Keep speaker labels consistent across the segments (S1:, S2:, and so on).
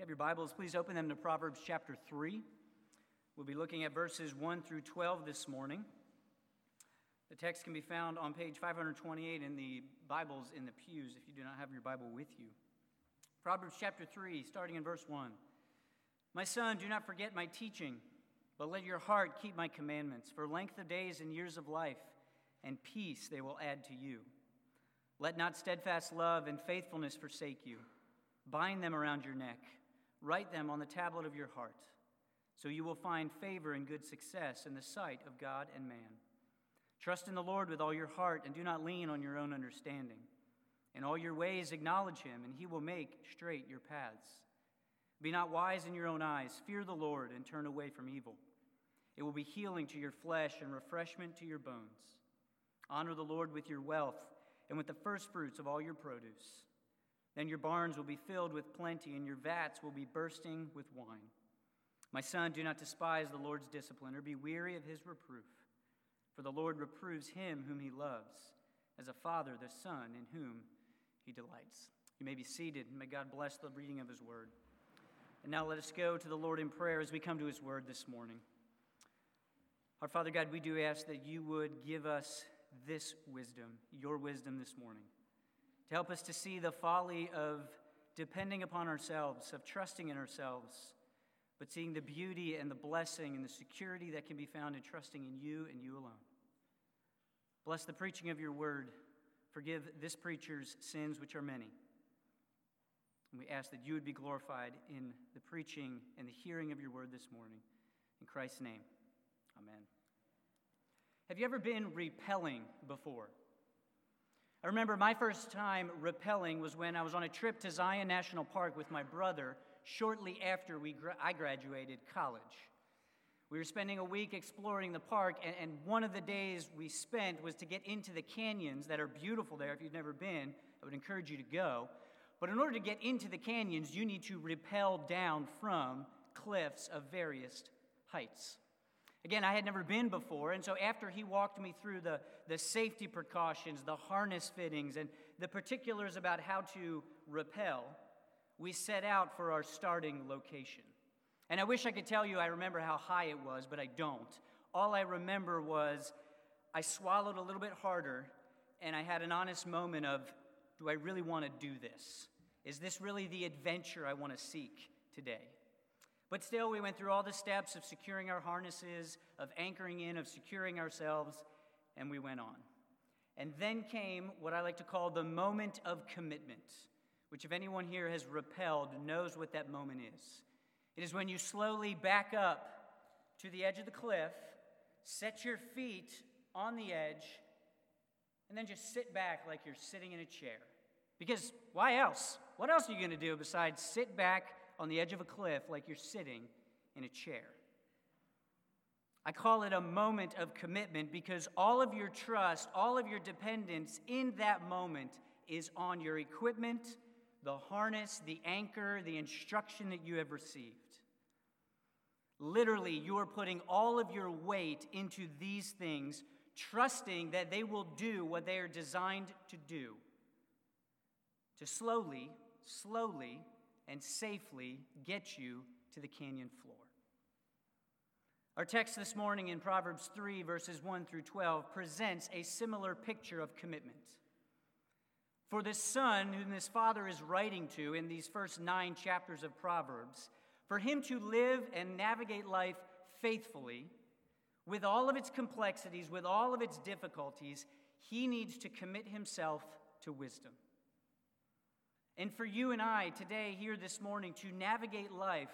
S1: have your Bibles, please open them to Proverbs chapter 3. We'll be looking at verses 1 through 12 this morning. The text can be found on page 528 in the Bibles in the pews if you do not have your Bible with you. Proverbs chapter 3, starting in verse 1. My son, do not forget my teaching, but let your heart keep my commandments. For length of days and years of life and peace they will add to you. Let not steadfast love and faithfulness forsake you. Bind them around your neck, write them on the tablet of your heart, so you will find favor and good success in the sight of God and man. Trust in the Lord with all your heart and do not lean on your own understanding. In all your ways, acknowledge him, and he will make straight your paths. Be not wise in your own eyes. Fear the Lord and turn away from evil. It will be healing to your flesh and refreshment to your bones. Honor the Lord with your wealth and with the firstfruits of all your produce. Then your barns will be filled with plenty, and your vats will be bursting with wine. My son, do not despise the Lord's discipline or be weary of his reproof. For the Lord reproves him whom he loves, as a father the son in whom he delights. You may be seated, and may God bless the reading of his word. And now let us go to the Lord in prayer as we come to his word this morning. Our Father God, we do ask that you would give us this wisdom, your wisdom this morning, to help us to see the folly of depending upon ourselves, of trusting in ourselves, but seeing the beauty and the blessing and the security that can be found in trusting in you and you alone. Bless the preaching of your word. Forgive this preacher's sins, which are many. And we ask that you would be glorified in the preaching and the hearing of your word this morning. In Christ's name, amen. Have you ever been rappelling before? I remember my first time rappelling was when I was on a trip to Zion National Park with my brother shortly after we gra- I graduated college. We were spending a week exploring the park, and, and one of the days we spent was to get into the canyons that are beautiful there. If you've never been, I would encourage you to go. But in order to get into the canyons, you need to rappel down from cliffs of various heights. Again, I had never been before, and so after he walked me through the, the safety precautions, the harness fittings, and the particulars about how to rappel, we set out for our starting location. And I wish I could tell you I remember how high it was, but I don't. All I remember was I swallowed a little bit harder, and I had an honest moment of do I really want to do this? Is this really the adventure I want to seek today? But still, we went through all the steps of securing our harnesses, of anchoring in, of securing ourselves, and we went on. And then came what I like to call the moment of commitment, which, if anyone here has rappelled, knows what that moment is. It is when you slowly back up to the edge of the cliff, set your feet on the edge, and then just sit back like you're sitting in a chair. Because why else? What else are you going to do besides sit back on the edge of a cliff like you're sitting in a chair? I call it a moment of commitment because all of your trust, all of your dependence in that moment is on your equipment, the harness, the anchor, the instruction that you have received. Literally, you are putting all of your weight into these things, trusting that they will do what they are designed to do to slowly, slowly, and safely get you to the canyon floor. Our text this morning in Proverbs 3, verses 1 through 12, presents a similar picture of commitment. For this son, whom this father is writing to in these first nine chapters of Proverbs, for him to live and navigate life faithfully, with all of its complexities, with all of its difficulties, he needs to commit himself to wisdom. And for you and I today, here this morning, to navigate life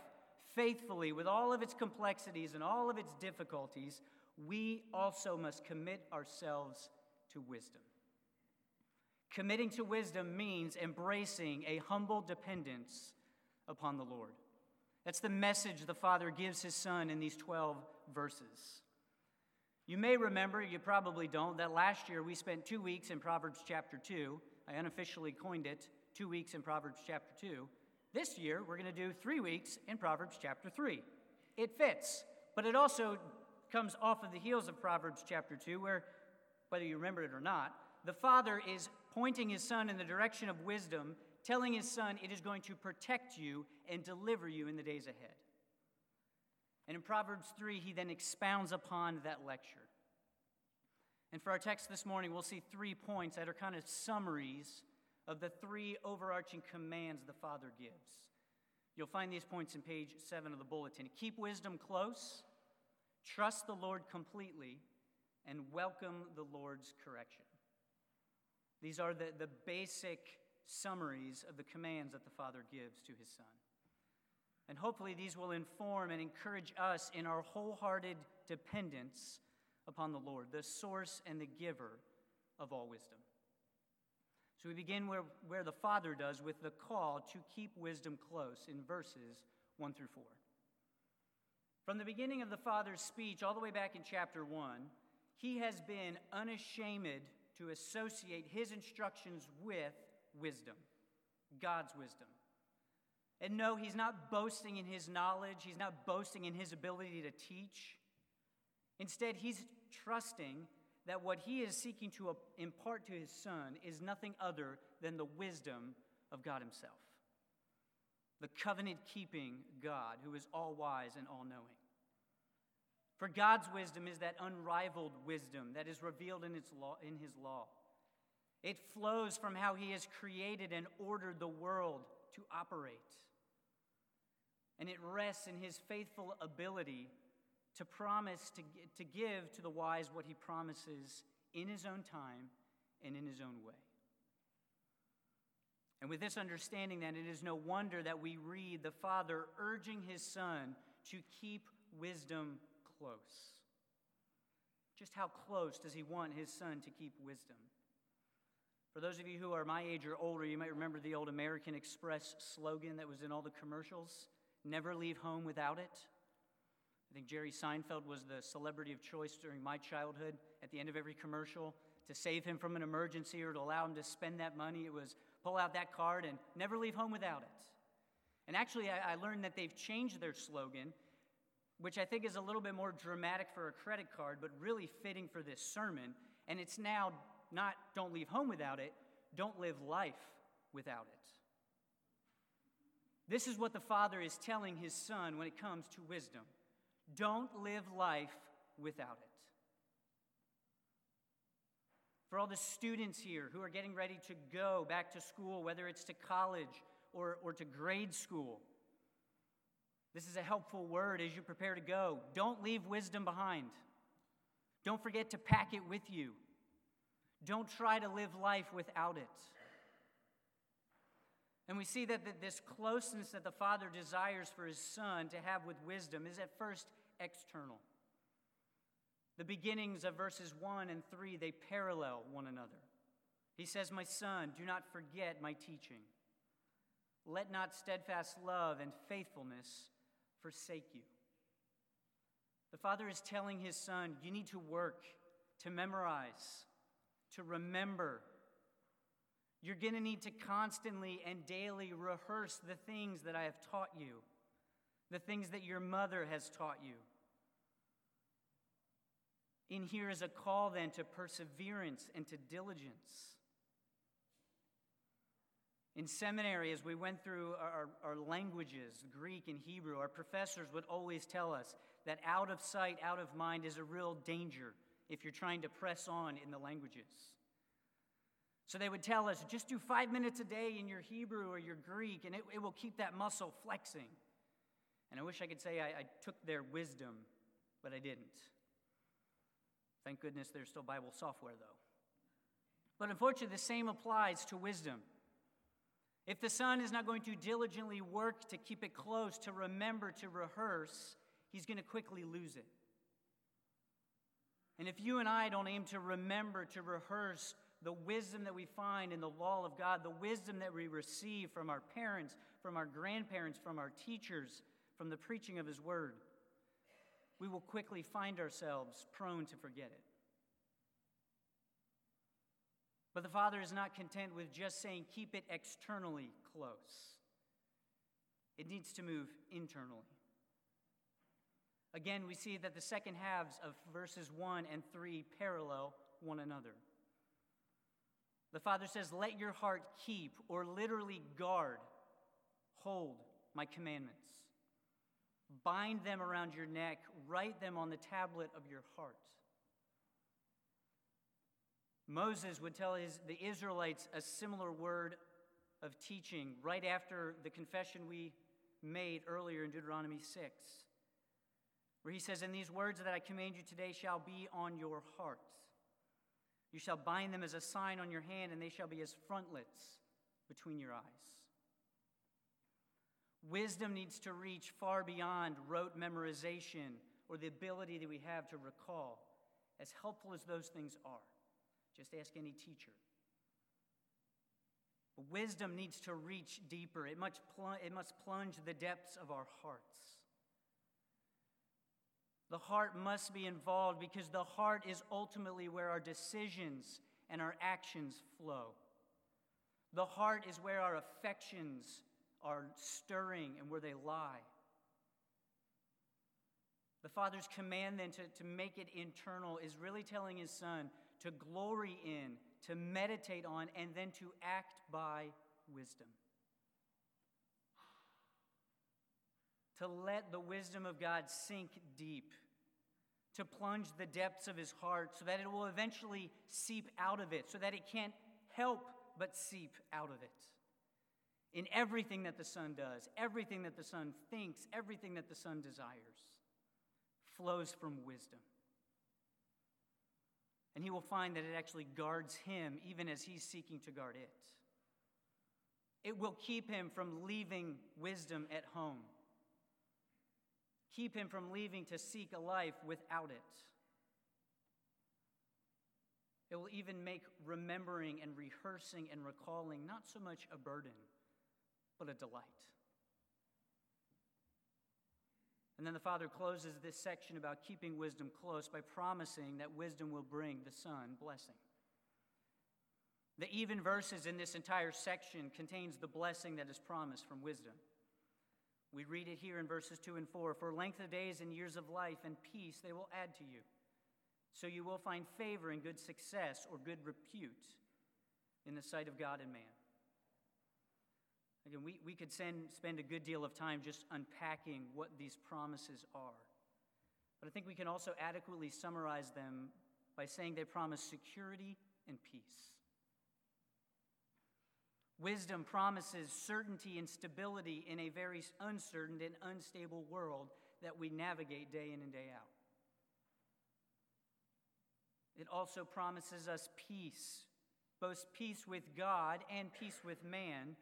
S1: faithfully with all of its complexities and all of its difficulties, we also must commit ourselves to wisdom. Committing to wisdom means embracing a humble dependence upon the Lord. That's the message the Father gives his Son in these 12 verses. You may remember, you probably don't, that last year we spent two weeks in Proverbs chapter 2. I unofficially coined it two weeks in Proverbs chapter 2. This year, we're going to do three weeks in Proverbs chapter 3. It fits, but it also comes off of the heels of Proverbs chapter 2, where, whether you remember it or not, the father is pointing his son in the direction of wisdom, telling his son it is going to protect you and deliver you in the days ahead. And in Proverbs 3, he then expounds upon that lecture. And for our text this morning, we'll see three points that are kind of summaries of the three overarching commands the Father gives. You'll find these points in page 7 of the bulletin. Keep wisdom close, trust the Lord completely, and welcome the Lord's correction. These are the, the basic summaries of the commands that the Father gives to his Son. And hopefully, these will inform and encourage us in our wholehearted dependence upon the Lord, the source and the giver of all wisdom. So we begin where, where the Father does with the call to keep wisdom close in verses 1 through 4. From the beginning of the Father's speech, all the way back in chapter 1, he has been unashamed to associate his instructions with wisdom, God's wisdom. And no, he's not boasting in his knowledge, he's not boasting in his ability to teach. Instead, he's trusting that what he is seeking to impart to his son is nothing other than the wisdom of God himself. The covenant keeping God who is all wise and all knowing. For God's wisdom is that unrivaled wisdom that is revealed in, its law, in his law. It flows from how he has created and ordered the world to operate. And it rests in his faithful ability to promise to, to give to the wise what he promises in his own time and in his own way. And with this understanding, then, it is no wonder that we read the Father urging his Son to keep wisdom close. Just how close does he want his Son to keep wisdom? For those of you who are my age or older, you might remember the old American Express slogan that was in all the commercials never leave home without it. I think Jerry Seinfeld was the celebrity of choice during my childhood. At the end of every commercial, to save him from an emergency or to allow him to spend that money, it was pull out that card and never leave home without it. And actually, I, I learned that they've changed their slogan, which I think is a little bit more dramatic for a credit card, but really fitting for this sermon. And it's now not don't leave home without it, don't live life without it. This is what the Father is telling his Son when it comes to wisdom. Don't live life without it. For all the students here who are getting ready to go back to school, whether it's to college or, or to grade school, this is a helpful word as you prepare to go. Don't leave wisdom behind. Don't forget to pack it with you. Don't try to live life without it. And we see that this closeness that the Father desires for his Son to have with wisdom is at first external. The beginnings of verses 1 and 3, they parallel one another. He says, My son, do not forget my teaching. Let not steadfast love and faithfulness forsake you. The Father is telling his son, You need to work, to memorize, to remember. You're going to need to constantly and daily rehearse the things that I have taught you the things that your mother has taught you. In here is a call then to perseverance and to diligence. In seminary, as we went through our, our languages, Greek and Hebrew, our professors would always tell us that out of sight, out of mind is a real danger if you're trying to press on in the languages. So they would tell us just do five minutes a day in your Hebrew or your Greek, and it, it will keep that muscle flexing. And I wish I could say I, I took their wisdom, but I didn't. Thank goodness there's still Bible software, though. But unfortunately, the same applies to wisdom. If the son is not going to diligently work to keep it close, to remember, to rehearse, he's going to quickly lose it. And if you and I don't aim to remember, to rehearse the wisdom that we find in the law of God, the wisdom that we receive from our parents, from our grandparents, from our teachers, from the preaching of His Word, we will quickly find ourselves prone to forget it. But the Father is not content with just saying, keep it externally close. It needs to move internally. Again, we see that the second halves of verses 1 and 3 parallel one another. The Father says, Let your heart keep, or literally guard, hold my commandments. Bind them around your neck, write them on the tablet of your heart. Moses would tell his, the Israelites a similar word of teaching right after the confession we made earlier in Deuteronomy 6, where he says, And these words that I command you today shall be on your heart. You shall bind them as a sign on your hand, and they shall be as frontlets between your eyes. Wisdom needs to reach far beyond rote memorization or the ability that we have to recall, as helpful as those things are. Just ask any teacher. But wisdom needs to reach deeper, it must, pl- it must plunge the depths of our hearts. The heart must be involved because the heart is ultimately where our decisions and our actions flow. The heart is where our affections are stirring and where they lie. The Father's command then to, to make it internal is really telling His Son to glory in, to meditate on, and then to act by wisdom. To let the wisdom of God sink deep, to plunge the depths of his heart so that it will eventually seep out of it, so that it can't help but seep out of it. In everything that the Son does, everything that the Son thinks, everything that the Son desires flows from wisdom. And he will find that it actually guards him even as he's seeking to guard it. It will keep him from leaving wisdom at home, keep him from leaving to seek a life without it. It will even make remembering and rehearsing and recalling not so much a burden, but a delight. And then the Father closes this section about keeping wisdom close by promising that wisdom will bring the Son blessing. The even verses in this entire section contains the blessing that is promised from wisdom. We read it here in verses 2 and 4 For length of days and years of life and peace they will add to you. So you will find favor and good success or good repute in the sight of God and man. Again, we, we could send, spend a good deal of time just unpacking what these promises are. But I think we can also adequately summarize them by saying they promise security and peace. Wisdom promises certainty and stability in a very uncertain and unstable world that we navigate day in and day out. It also promises us peace, both peace with God and peace with man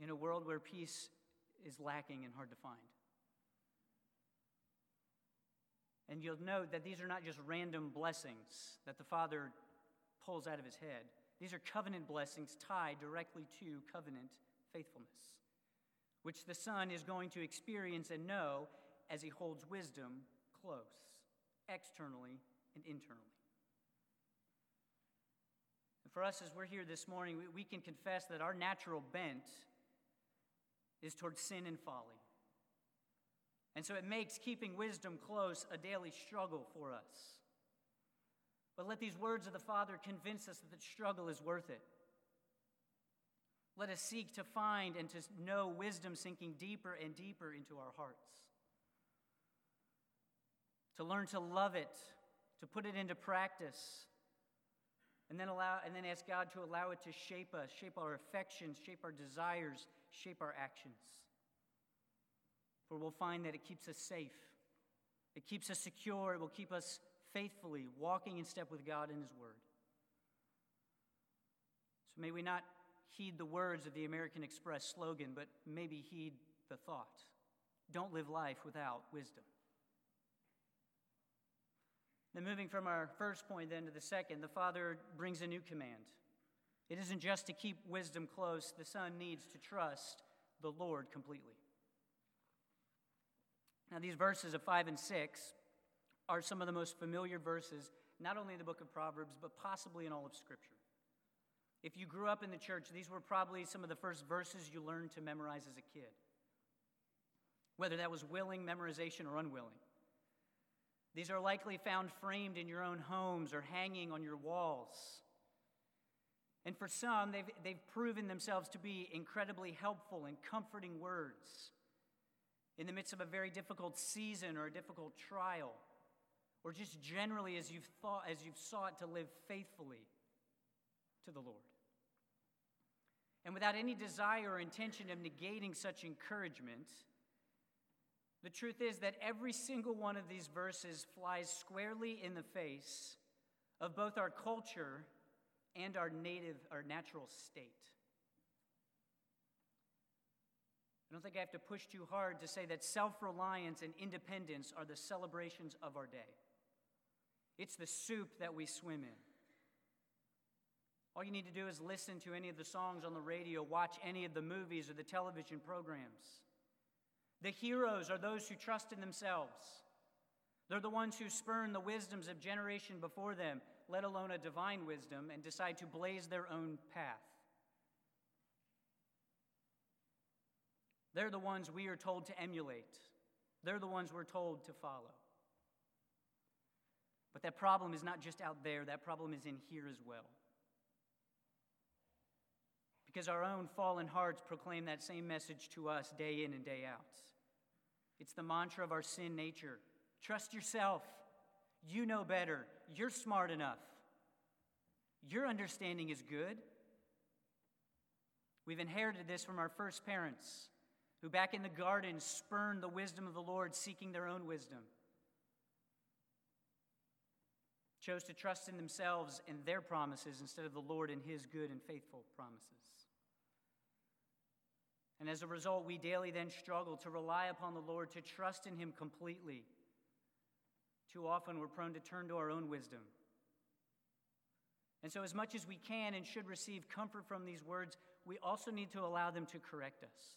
S1: in a world where peace is lacking and hard to find. And you'll note that these are not just random blessings that the Father pulls out of his head. These are covenant blessings tied directly to covenant faithfulness, which the Son is going to experience and know as he holds wisdom close, externally and internally. And for us, as we're here this morning, we, we can confess that our natural bent is towards sin and folly. And so it makes keeping wisdom close a daily struggle for us. But let these words of the Father convince us that the struggle is worth it. Let us seek to find and to know wisdom sinking deeper and deeper into our hearts. To learn to love it, to put it into practice, and then allow and then ask God to allow it to shape us, shape our affections, shape our desires, shape our actions. For we'll find that it keeps us safe, it keeps us secure, it will keep us faithfully walking in step with God and His Word. So may we not heed the words of the American Express slogan, but maybe heed the thought. Don't live life without wisdom. Then, moving from our first point then to the second, the Father brings a new command. It isn't just to keep wisdom close, the Son needs to trust the Lord completely. Now, these verses of 5 and 6 are some of the most familiar verses, not only in the book of Proverbs, but possibly in all of Scripture. If you grew up in the church, these were probably some of the first verses you learned to memorize as a kid, whether that was willing memorization or unwilling. These are likely found framed in your own homes or hanging on your walls. And for some, they've, they've proven themselves to be incredibly helpful and comforting words in the midst of a very difficult season or a difficult trial, or just generally as you've thought, as you've sought to live faithfully to the Lord. And without any desire or intention of negating such encouragement, the truth is that every single one of these verses flies squarely in the face of both our culture and our native, our natural state. I don't think I have to push too hard to say that self reliance and independence are the celebrations of our day. It's the soup that we swim in. All you need to do is listen to any of the songs on the radio, watch any of the movies or the television programs. The heroes are those who trust in themselves. They're the ones who spurn the wisdoms of generation before them, let alone a divine wisdom, and decide to blaze their own path. They're the ones we are told to emulate. They're the ones we're told to follow. But that problem is not just out there, that problem is in here as well. Because our own fallen hearts proclaim that same message to us day in and day out. It's the mantra of our sin nature trust yourself. You know better. You're smart enough. Your understanding is good. We've inherited this from our first parents, who back in the garden spurned the wisdom of the Lord, seeking their own wisdom. Chose to trust in themselves and their promises instead of the Lord and his good and faithful promises. And as a result, we daily then struggle to rely upon the Lord, to trust in Him completely. Too often, we're prone to turn to our own wisdom. And so, as much as we can and should receive comfort from these words, we also need to allow them to correct us.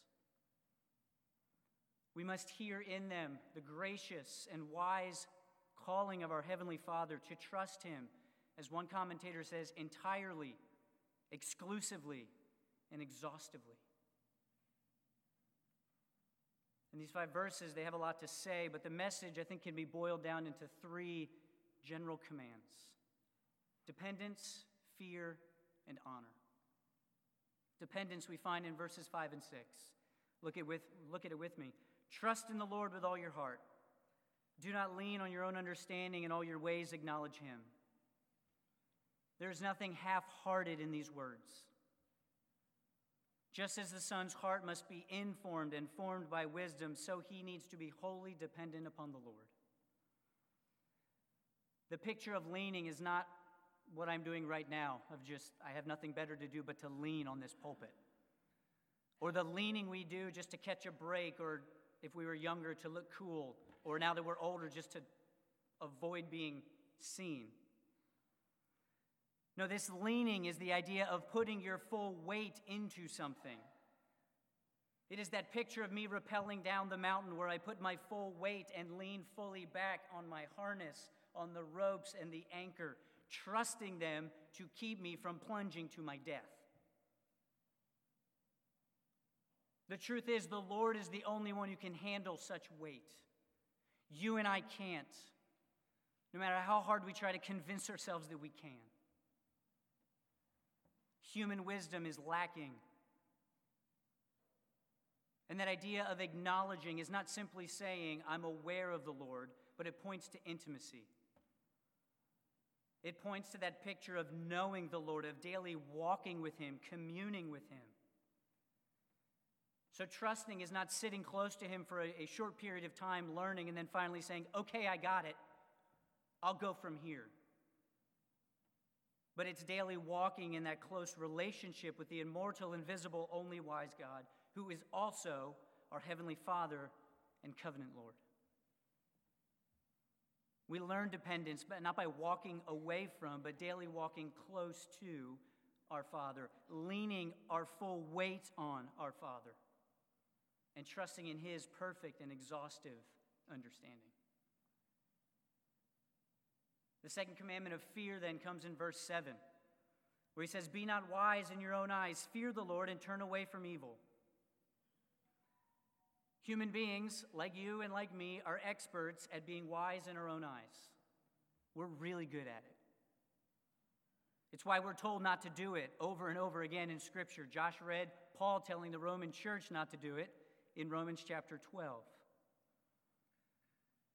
S1: We must hear in them the gracious and wise calling of our Heavenly Father to trust Him, as one commentator says, entirely, exclusively, and exhaustively. In these five verses, they have a lot to say, but the message, I think, can be boiled down into three general commands dependence, fear, and honor. Dependence we find in verses 5 and 6. Look at, with, look at it with me. Trust in the Lord with all your heart. Do not lean on your own understanding, in all your ways acknowledge him. There is nothing half hearted in these words. Just as the Son's heart must be informed and formed by wisdom, so he needs to be wholly dependent upon the Lord. The picture of leaning is not what I'm doing right now, of just, I have nothing better to do but to lean on this pulpit. Or the leaning we do just to catch a break, or if we were younger, to look cool, or now that we're older, just to avoid being seen. No, this leaning is the idea of putting your full weight into something. It is that picture of me rappelling down the mountain where I put my full weight and lean fully back on my harness, on the ropes and the anchor, trusting them to keep me from plunging to my death. The truth is, the Lord is the only one who can handle such weight. You and I can't, no matter how hard we try to convince ourselves that we can. Human wisdom is lacking. And that idea of acknowledging is not simply saying, I'm aware of the Lord, but it points to intimacy. It points to that picture of knowing the Lord, of daily walking with Him, communing with Him. So, trusting is not sitting close to Him for a, a, short period of time, learning, and then finally saying, Okay, I got it. I'll go from here but it's daily walking in that close relationship with the immortal, invisible, only wise God, who is also our Heavenly Father and covenant Lord. We learn dependence, but not by walking away from, but daily walking close to our Father, leaning our full weight on our Father, and trusting in His perfect and exhaustive understanding. The second commandment of fear then comes in verse 7, where he says, Be not wise in your own eyes, fear the Lord, and turn away from evil. Human beings, like you and like me, are experts at being wise in our own eyes. We're really good at it. It's why we're told not to do it over and over again in Scripture. Josh read Paul telling the Roman church not to do it in Romans chapter 12.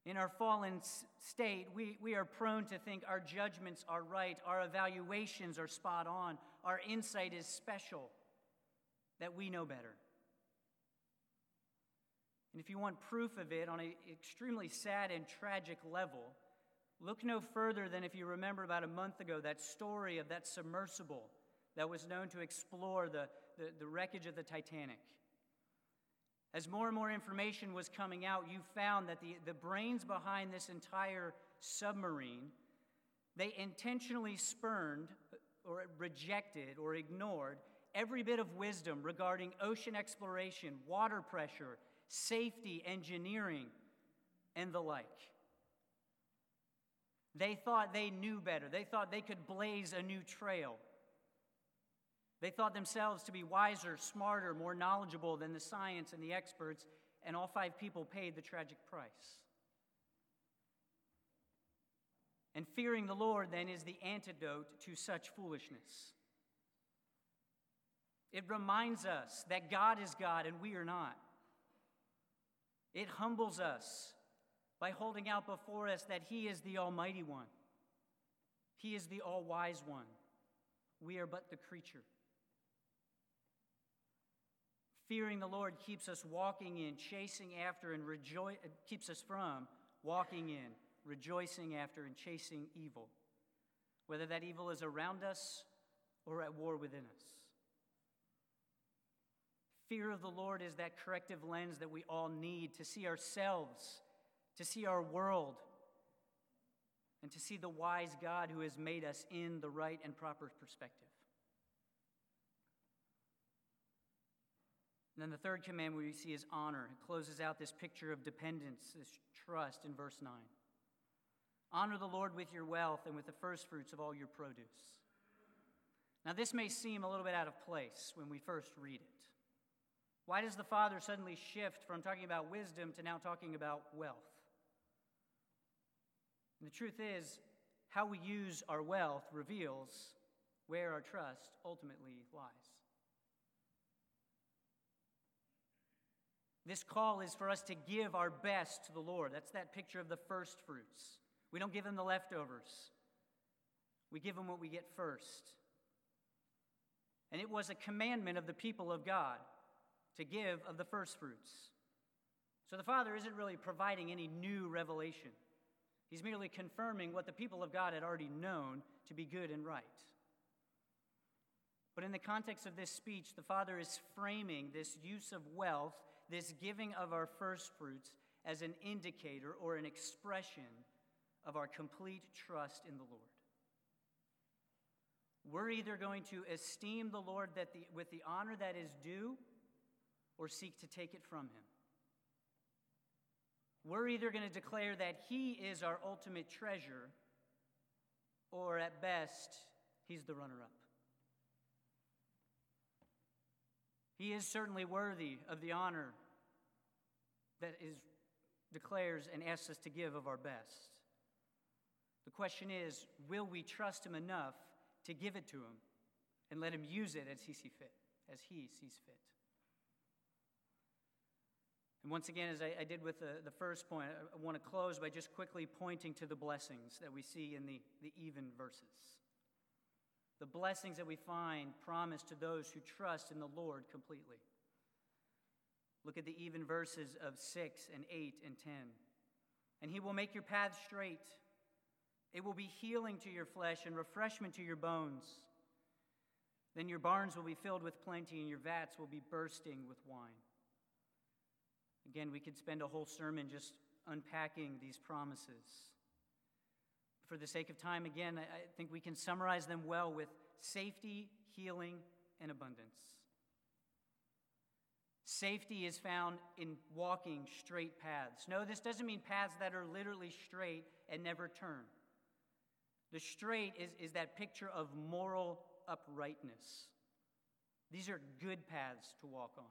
S1: In our fallen state, we, we are prone to think our judgments are right, our evaluations are spot on, our insight is special, that we know better. And if you want proof of it on an extremely sad and tragic level, look no further than if you remember about a month ago that story of that submersible that was known to explore the, the, the wreckage of the Titanic. As more and more information was coming out, you found that the, the brains behind this entire submarine, they intentionally spurned uh, or rejected or ignored every bit of wisdom regarding ocean exploration, water pressure, safety, engineering, and the like. They thought they knew better. They thought they could blaze a new trail. They thought themselves to be wiser, smarter, more knowledgeable than the science and the experts, and all five people paid the tragic price. And fearing the Lord, then, is the antidote to such foolishness. It reminds us that God is God and we are not. It humbles us by holding out before us that He is the Almighty One, He is the All Wise One. We are but the creature. Fearing the Lord keeps us walking in, chasing after, and rejoice, keeps us from walking in, rejoicing after, and chasing evil, whether that evil is around us or at war within us. Fear of the Lord is that corrective lens that we all need to see ourselves, to see our world, and to see the wise God who has made us in the right and proper perspective. And then the third commandment we see is honor. It closes out this picture of dependence, this trust in verse 9. Honor the Lord with your wealth and with the first fruits of all your produce. Now, this may seem a little bit out of place when we first read it. Why does the Father suddenly shift from talking about wisdom to now talking about wealth? And the truth is, how we use our wealth reveals where our trust ultimately lies. This call is for us to give our best to the Lord. That's that picture of the first fruits. We don't give him the leftovers, we give him what we get first. And it was a commandment of the people of God to give of the first fruits. So the Father isn't really providing any new revelation. He's merely confirming what the people of God had already known to be good and right. But in the context of this speech, the Father is framing this use of wealth, this giving of our first fruits, as an indicator or an expression of our complete trust in the Lord. We're either going to esteem the Lord that the, with the honor that is due or seek to take it from him. We're either going to declare that he is our ultimate treasure, or at best, he's the runner up. He is certainly worthy of the honor that is declares and asks us to give of our best. The question is, will we trust him enough to give it to him and let him use it as he sees fit, as he sees fit? And once again, as I, I did with the, the first point, I, I want to close by just quickly pointing to the blessings that we see in the, the even verses. The blessings that we find promised to those who trust in the Lord completely. Look at the even verses of 6 and 8 and 10. And he will make your path straight. It will be healing to your flesh and refreshment to your bones. Then your barns will be filled with plenty, and your vats will be bursting with wine. Again, we could spend a whole sermon just unpacking these promises. For the sake of time, again, I think we can summarize them well with safety, healing, and abundance. Safety is found in walking straight paths. No, this doesn't mean paths that are literally straight and never turn. The straight is, is that picture of moral uprightness. These are good paths to walk on.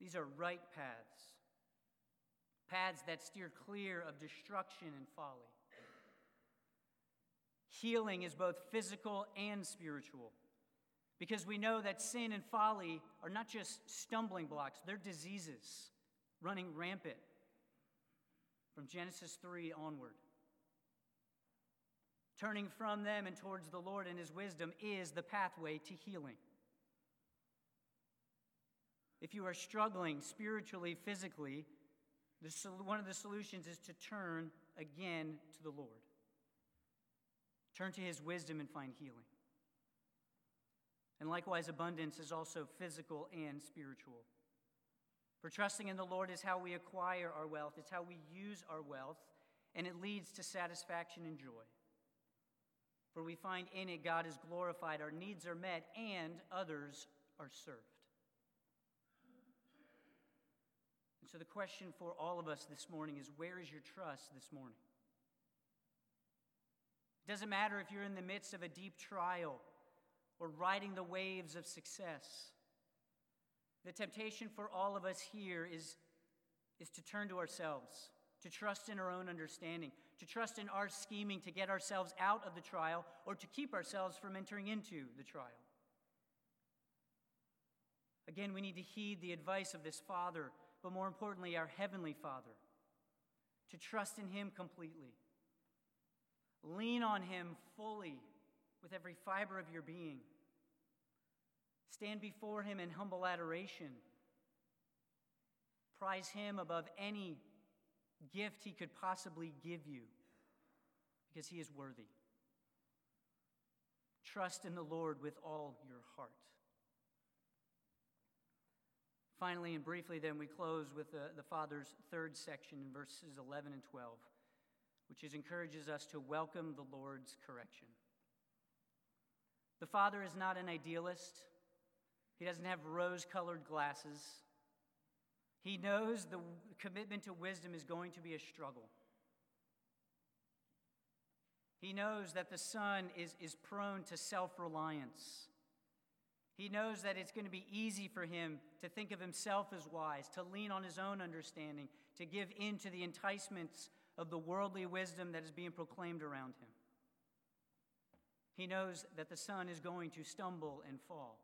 S1: These are right paths, paths that steer clear of destruction and folly. Healing is both physical and spiritual because we know that sin and folly are not just stumbling blocks, they're diseases running rampant from Genesis 3 onward. Turning from them and towards the Lord and His wisdom is the pathway to healing. If you are struggling spiritually, physically, one of the solutions is to turn again to the Lord. Turn to His wisdom and find healing. And likewise, abundance is also physical and spiritual. For trusting in the Lord is how we acquire our wealth, it's how we use our wealth, and it leads to satisfaction and joy. For we find in it God is glorified, our needs are met, and others are served. And so the question for all of us this morning is where is your trust this morning? It doesn't matter if you're in the midst of a deep trial or riding the waves of success. The temptation for all of us here is, is to turn to ourselves, to trust in our own understanding, to trust in our scheming to get ourselves out of the trial or to keep ourselves from entering into the trial. Again, we need to heed the advice of this Father, but more importantly, our Heavenly Father, to trust in Him completely. Lean on Him fully with every fiber of your being. Stand before Him in humble adoration. Prize Him above any gift He could possibly give you because He is worthy. Trust in the Lord with all your heart. Finally and briefly, then, we close with the, the Father's third section in verses 11 and 12, which is, encourages us to welcome the Lord's correction. The Father is not an idealist, He doesn't have rose colored glasses. He knows the commitment to wisdom is going to be a struggle. He knows that the Son is, is prone to self reliance. He knows that it's going to be easy for him to think of himself as wise, to lean on his own understanding, to give in to the enticements of the worldly wisdom that is being proclaimed around him. He knows that the Son is going to stumble and fall.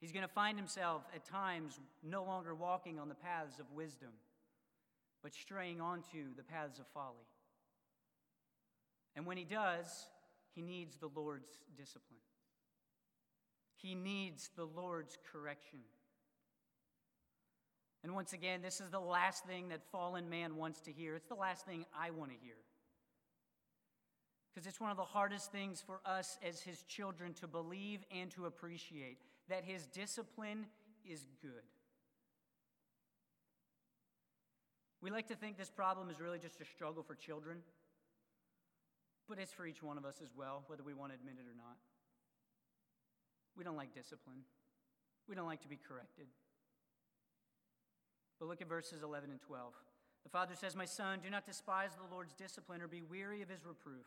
S1: He's going to find himself at times no longer walking on the paths of wisdom, but straying onto the paths of folly. And when he does, he needs the Lord's discipline. He needs the Lord's correction. And once again, this is the last thing that fallen man wants to hear. It's the last thing I want to hear. Because it's one of the hardest things for us as his children to believe and to appreciate that his discipline is good. We like to think this problem is really just a struggle for children, but it's for each one of us as well, whether we want to admit it or not. We don't like discipline, we don't like to be corrected. But look at verses 11 and 12. The Father says, My son, do not despise the Lord's discipline or be weary of his reproof.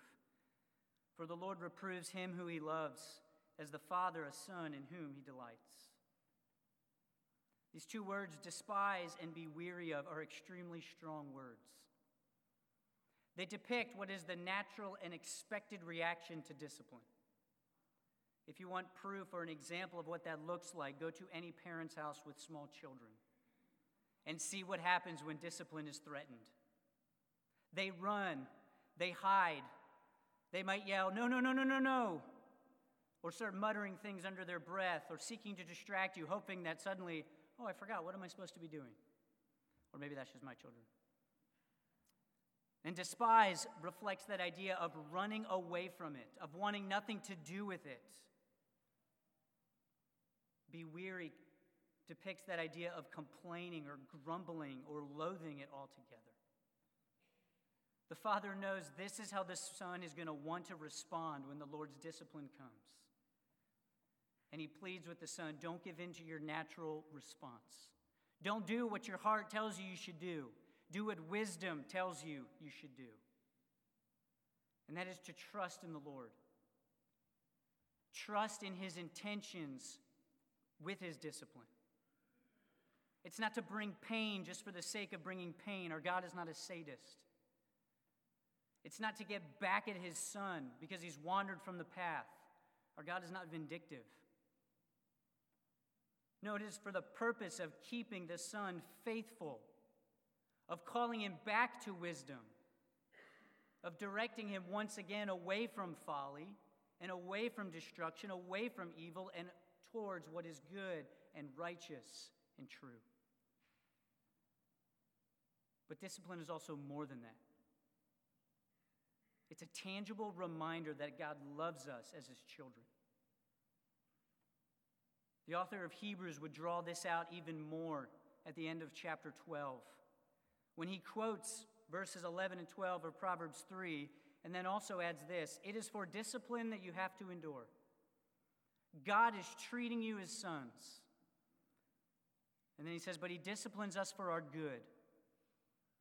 S1: For the Lord reproves him who he loves as the Father a Son in whom he delights. These two words, despise and be weary of, are extremely strong words. They depict what is the natural and expected reaction to discipline. If you want proof or an example of what that looks like, go to any parent's house with small children and see what happens when discipline is threatened. They run, they hide, they might yell, No, no, no, no, no, no or start muttering things under their breath or seeking to distract you, hoping that suddenly, oh, I forgot, what am I supposed to be doing? Or maybe that's just my children. And despise reflects that idea of running away from it, of wanting nothing to do with it. Be weary depicts that idea of complaining or grumbling or loathing it altogether. The Father knows this is how the Son is going to want to respond when the Lord's discipline comes. And he pleads with the son don't give in to your natural response. Don't do what your heart tells you you should do. Do what wisdom tells you you should do. And that is to trust in the Lord. Trust in his intentions with his discipline. It's not to bring pain just for the sake of bringing pain. Our God is not a sadist. It's not to get back at his son because he's wandered from the path. Our God is not vindictive. No, it is for the purpose of keeping the son faithful, of calling him back to wisdom, of directing him once again away from folly and away from destruction, away from evil, and towards what is good and righteous and true. But discipline is also more than that. It's a tangible reminder that God loves us as his children. The author of Hebrews would draw this out even more at the end of chapter 12 when he quotes verses 11 and 12 of Proverbs 3 and then also adds this it is for discipline that you have to endure. God is treating you as sons. And then he says, But he disciplines us for our good,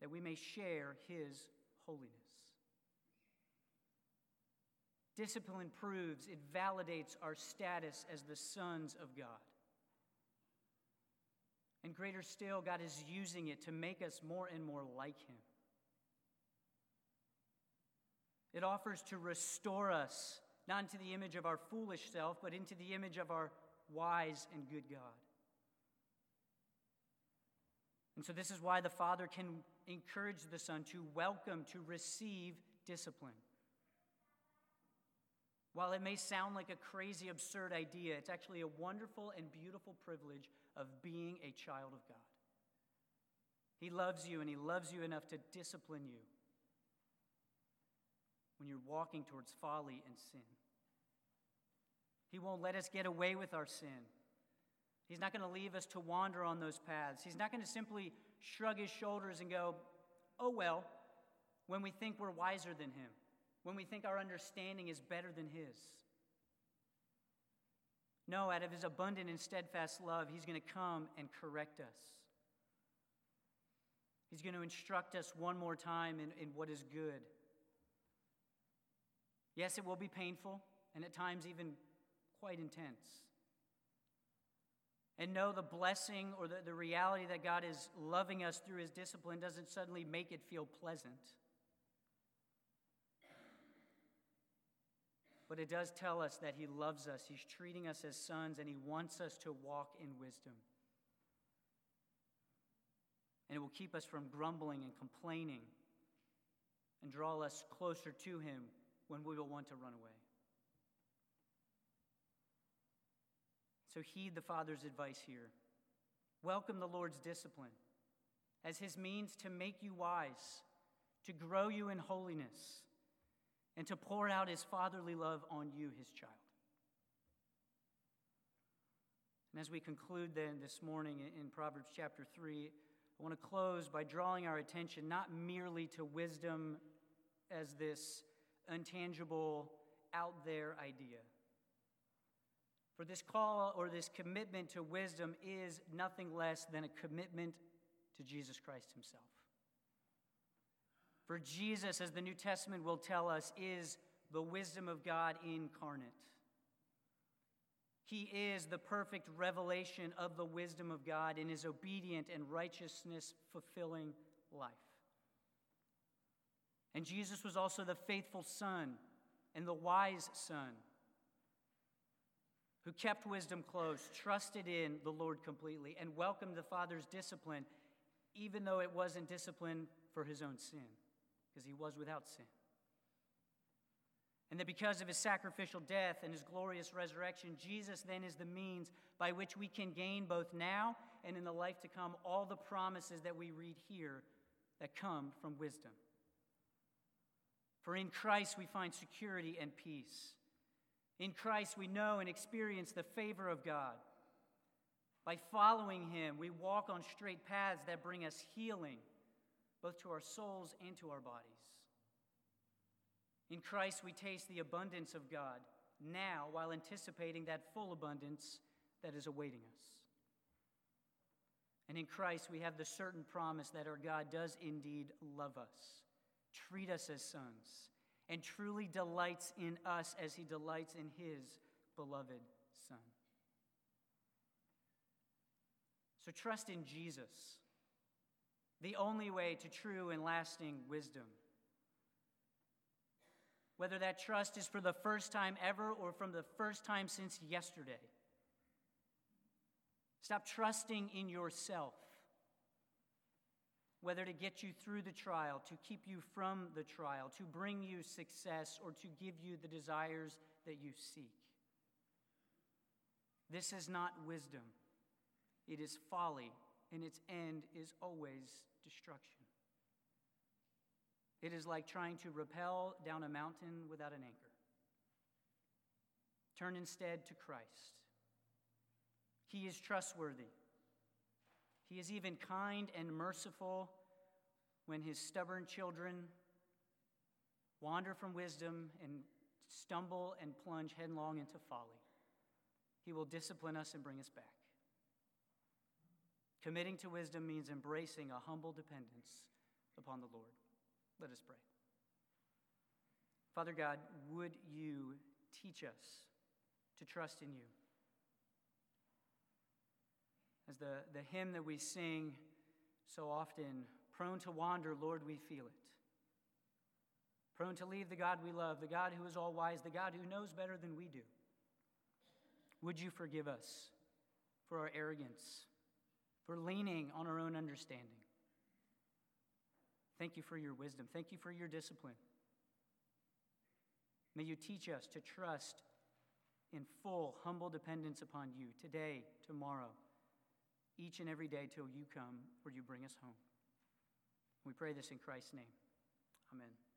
S1: that we may share his holiness. Discipline proves, it validates our status as the sons of God. And greater still, God is using it to make us more and more like him. It offers to restore us, not into the image of our foolish self, but into the image of our wise and good God. And so, this is why the Father can encourage the Son to welcome, to receive discipline. While it may sound like a crazy, absurd idea, it's actually a wonderful and beautiful privilege of being a child of God. He loves you, and He loves you enough to discipline you when you're walking towards folly and sin. He won't let us get away with our sin. He's not going to leave us to wander on those paths. He's not going to simply shrug his shoulders and go, oh well, when we think we're wiser than him, when we think our understanding is better than his. No, out of his abundant and steadfast love, he's going to come and correct us. He's going to instruct us one more time in, in what is good. Yes, it will be painful and at times even quite intense. And know the blessing or the, the reality that God is loving us through his discipline doesn't suddenly make it feel pleasant. But it does tell us that he loves us, he's treating us as sons, and he wants us to walk in wisdom. And it will keep us from grumbling and complaining and draw us closer to him when we will want to run away. So heed the Father's advice here. Welcome the Lord's discipline as his means to make you wise, to grow you in holiness, and to pour out his fatherly love on you, his child. And as we conclude then this morning in Proverbs chapter 3, I want to close by drawing our attention not merely to wisdom as this untangible, out there idea. For this call or this commitment to wisdom is nothing less than a commitment to Jesus Christ Himself. For Jesus, as the New Testament will tell us, is the wisdom of God incarnate. He is the perfect revelation of the wisdom of God in his obedient and righteousness fulfilling life. And Jesus was also the faithful son and the wise son who kept wisdom close, trusted in the Lord completely, and welcomed the Father's discipline, even though it wasn't discipline for his own sin, because he was without sin. And that because of his sacrificial death and his glorious resurrection, Jesus then is the means by which we can gain both now and in the life to come all the promises that we read here that come from wisdom. For in Christ we find security and peace. In Christ we know and experience the favor of God. By following Him, we walk on straight paths that bring us healing, both to our souls and to our bodies. In Christ we taste the abundance of God now while anticipating that full abundance that is awaiting us. And in Christ we have the certain promise that our God does indeed love us treat us as sons, and truly delights in us as he delights in his beloved Son. So trust in Jesus, the only way to true and lasting wisdom. whether that trust is for the first time ever or from the first time since yesterday. Stop trusting in yourself, whether to get you through the trial, to keep you from the trial, to bring you success, or to give you the desires that you seek. This is not wisdom, it is folly, and its end is always destruction. It is like trying to rappel down a mountain without an anchor. Turn instead to Christ. He is trustworthy. He is even kind and merciful when his stubborn children wander from wisdom and stumble and plunge headlong into folly. He will discipline us and bring us back. Committing to wisdom means embracing a humble dependence upon the Lord. Let us pray. Father God, would you teach us to trust in you? As the, the hymn that we sing so often, prone to wander, Lord, we feel it. Prone to leave the God we love, the God who is all wise, the God who knows better than we do. Would you forgive us for our arrogance, for leaning on our own understanding? Thank you for your wisdom. Thank you for your discipline. May you teach us to trust in full, humble dependence upon you today, tomorrow, each and every day till you come or you bring us home. We pray this in Christ's name. Amen.